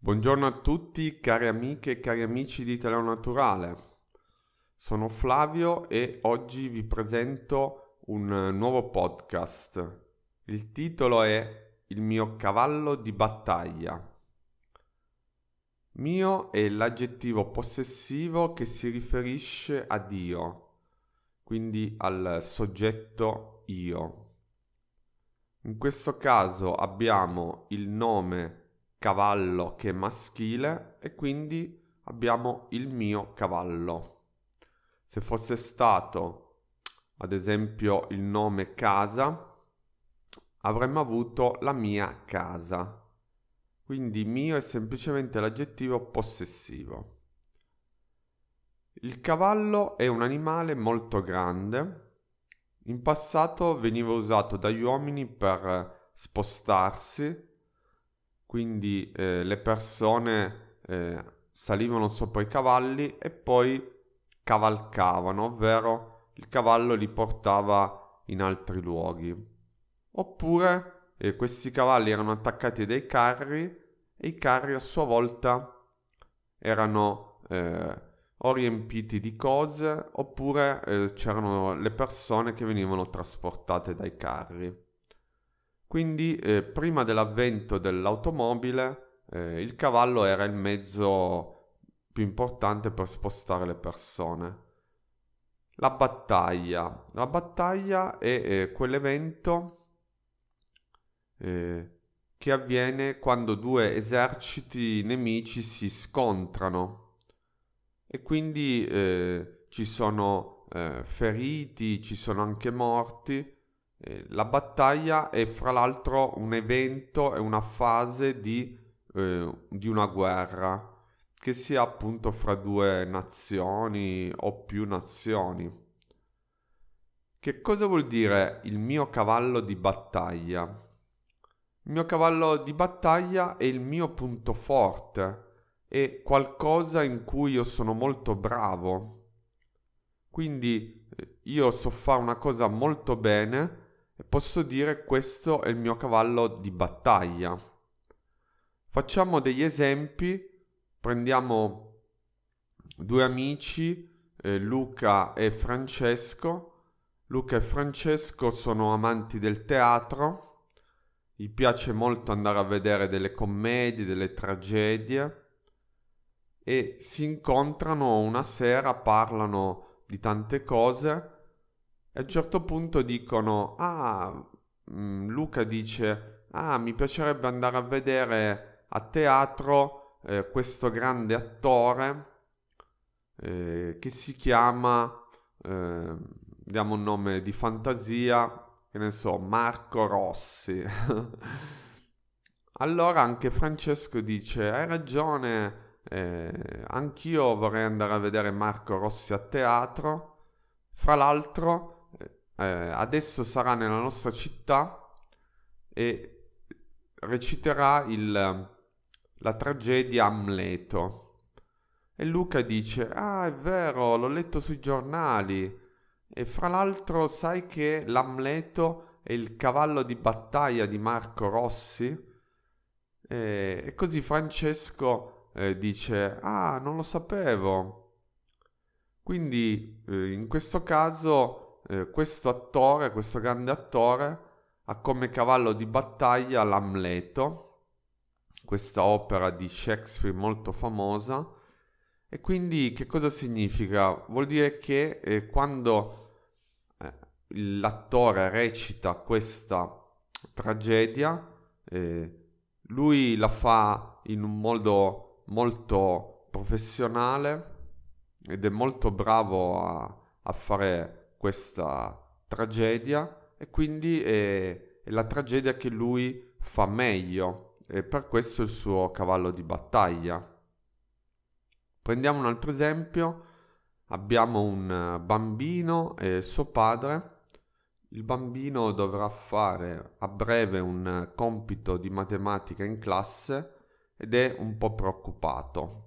Buongiorno a tutti cari amiche e cari amici di Italiano Naturale. Sono Flavio e oggi vi presento un nuovo podcast. Il titolo è Il mio cavallo di battaglia. Mio è l'aggettivo possessivo che si riferisce a Dio, quindi al soggetto io. In questo caso abbiamo il nome cavallo che è maschile e quindi abbiamo il mio cavallo. Se fosse stato ad esempio il nome casa, avremmo avuto la mia casa. Quindi mio è semplicemente l'aggettivo possessivo. Il cavallo è un animale molto grande. In passato veniva usato dagli uomini per spostarsi quindi eh, le persone eh, salivano sopra i cavalli e poi cavalcavano, ovvero il cavallo li portava in altri luoghi. Oppure eh, questi cavalli erano attaccati a dei carri e i carri a sua volta erano eh, o riempiti di cose oppure eh, c'erano le persone che venivano trasportate dai carri. Quindi eh, prima dell'avvento dell'automobile eh, il cavallo era il mezzo più importante per spostare le persone. La battaglia. La battaglia è eh, quell'evento eh, che avviene quando due eserciti nemici si scontrano e quindi eh, ci sono eh, feriti, ci sono anche morti eh, la battaglia è fra l'altro un evento e una fase di, eh, di una guerra, che sia appunto fra due nazioni o più nazioni. Che cosa vuol dire il mio cavallo di battaglia? Il mio cavallo di battaglia è il mio punto forte, è qualcosa in cui io sono molto bravo. Quindi eh, io so fare una cosa molto bene e posso dire questo è il mio cavallo di battaglia. Facciamo degli esempi, prendiamo due amici, eh, Luca e Francesco. Luca e Francesco sono amanti del teatro, gli piace molto andare a vedere delle commedie, delle tragedie e si incontrano una sera, parlano di tante cose a un certo punto dicono, ah, mm, Luca dice, ah, mi piacerebbe andare a vedere a teatro eh, questo grande attore eh, che si chiama, eh, diamo un nome di fantasia, che ne so, Marco Rossi. allora anche Francesco dice, hai ragione, eh, anch'io vorrei andare a vedere Marco Rossi a teatro. Fra l'altro, eh, adesso sarà nella nostra città e reciterà il, la tragedia Amleto. E Luca dice, ah è vero, l'ho letto sui giornali. E fra l'altro sai che l'Amleto è il cavallo di battaglia di Marco Rossi? E, così Francesco eh, dice, ah non lo sapevo. Quindi eh, in questo caso eh, questo attore, questo grande attore, ha come cavallo di battaglia l'Amleto, questa opera di Shakespeare molto famosa. E quindi che cosa significa? Vuol dire che eh, quando eh, l'attore recita questa tragedia, eh, lui la fa in un modo molto professionale ed è molto bravo a, a fare questa tragedia e quindi è, è la tragedia che lui fa meglio e per questo è il suo cavallo di battaglia. Prendiamo un altro esempio, abbiamo un bambino e suo padre. Il bambino dovrà fare a breve un compito di matematica in classe ed è un po' preoccupato.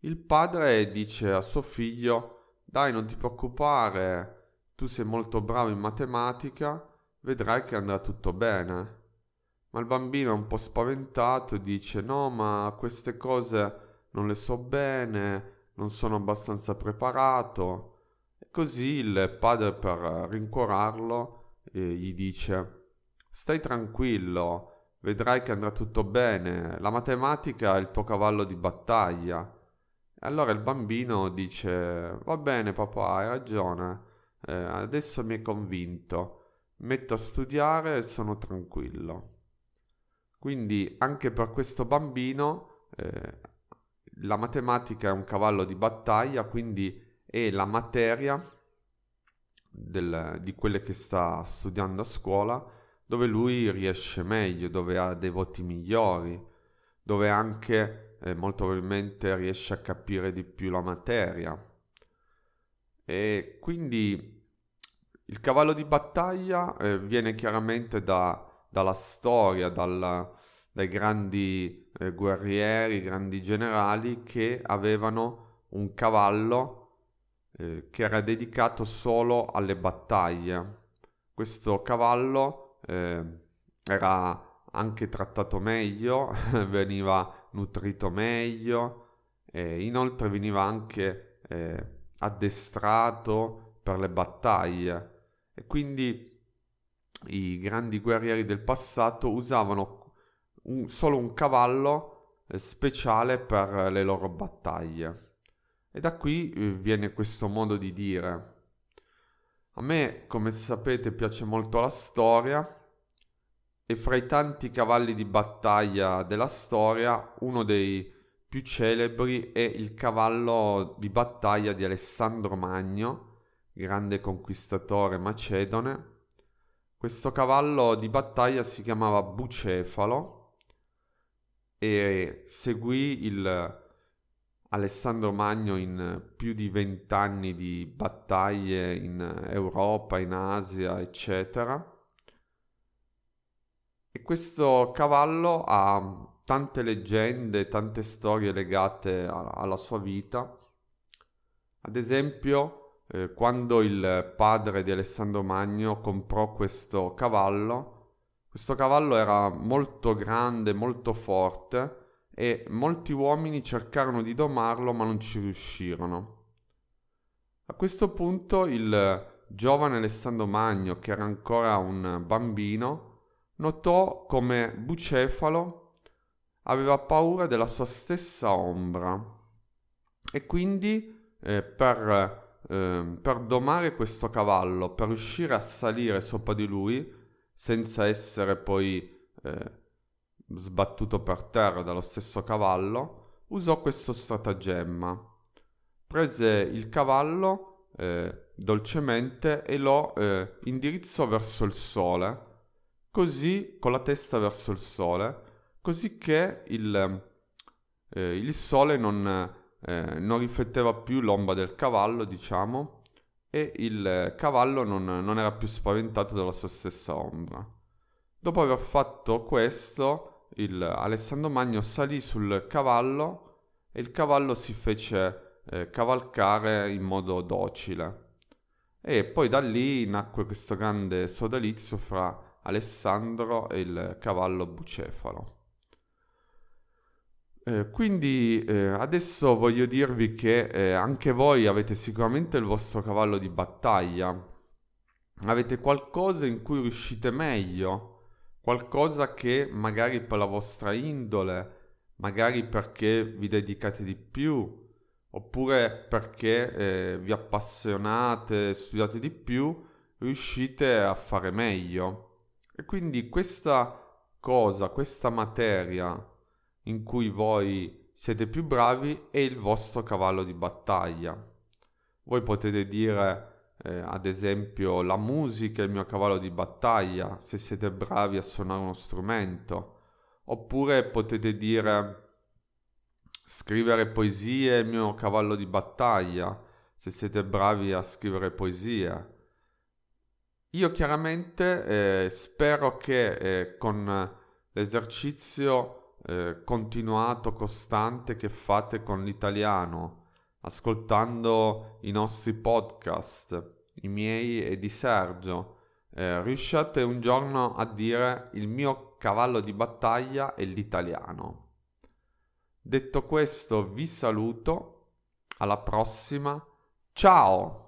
Il padre dice a suo figlio dai, non ti preoccupare, tu sei molto bravo in matematica, vedrai che andrà tutto bene. Ma il bambino è un po' spaventato e dice no, ma queste cose non le so bene, non sono abbastanza preparato. E così il padre per rincuorarlo eh, gli dice stai tranquillo, vedrai che andrà tutto bene, la matematica è il tuo cavallo di battaglia. Allora il bambino dice va bene papà, hai ragione, eh, adesso mi hai convinto, metto a studiare e sono tranquillo. Quindi anche per questo bambino eh, la matematica è un cavallo di battaglia, quindi è la materia del, di quelle che sta studiando a scuola dove lui riesce meglio, dove ha dei voti migliori, dove anche eh, molto probabilmente riesce a capire di più la materia. E quindi il cavallo di battaglia eh, viene chiaramente da dalla storia, dalla, dai grandi eh, guerrieri, grandi generali che avevano un cavallo eh, che era dedicato solo alle battaglie. Questo cavallo eh, era anche trattato meglio, veniva nutrito meglio e inoltre veniva anche eh, addestrato per le battaglie e quindi i grandi guerrieri del passato usavano un, solo un cavallo eh, speciale per le loro battaglie. E da qui eh, viene questo modo di dire. A me, come sapete, piace molto la storia e fra i tanti cavalli di battaglia della storia, uno dei più celebri è il cavallo di battaglia di Alessandro Magno, grande conquistatore macedone, questo cavallo di battaglia si chiamava Bucefalo e seguì il Alessandro Magno in più di vent'anni di battaglie in Europa, in Asia, eccetera. E questo cavallo ha tante leggende, tante storie legate a- alla sua vita. Ad esempio, eh, quando il padre di Alessandro Magno comprò questo cavallo, questo cavallo era molto grande, molto forte e molti uomini cercarono di domarlo ma non ci riuscirono. A questo punto il giovane Alessandro Magno, che era ancora un bambino, notò come Bucefalo aveva paura della sua stessa ombra e quindi eh, per eh, per domare questo cavallo, per riuscire a salire sopra di lui senza essere poi eh, sbattuto per terra dallo stesso cavallo, usò questo stratagemma. Prese il cavallo eh, dolcemente e lo eh, indirizzò verso il sole, così con la testa verso il sole, così che il, eh, il sole non eh, non rifletteva più l'ombra del cavallo, diciamo, e il cavallo non, non era più spaventato dalla sua stessa ombra. Dopo aver fatto questo, il Alessandro Magno salì sul cavallo e il cavallo si fece eh, cavalcare in modo docile. E poi da lì nacque questo grande sodalizio fra Alessandro e il cavallo bucefalo. Eh, quindi eh, adesso voglio dirvi che eh, anche voi avete sicuramente il vostro cavallo di battaglia, avete qualcosa in cui riuscite meglio, qualcosa che magari per la vostra indole, magari perché vi dedicate di più, oppure perché eh, vi appassionate, studiate di più, riuscite a fare meglio. E quindi questa cosa, questa materia, in cui voi siete più bravi è il vostro cavallo di battaglia. Voi potete dire, eh, ad esempio, la musica è il mio cavallo di battaglia, se siete bravi a suonare uno strumento. Oppure potete dire, scrivere poesie è il mio cavallo di battaglia, se siete bravi a scrivere poesie. Io chiaramente eh, spero che eh, con l'esercizio eh, continuato, costante che fate con l'italiano, ascoltando i nostri podcast, i miei e di Sergio, eh, riusciate un giorno a dire il mio cavallo di battaglia è l'italiano. Detto questo vi saluto, alla prossima, ciao!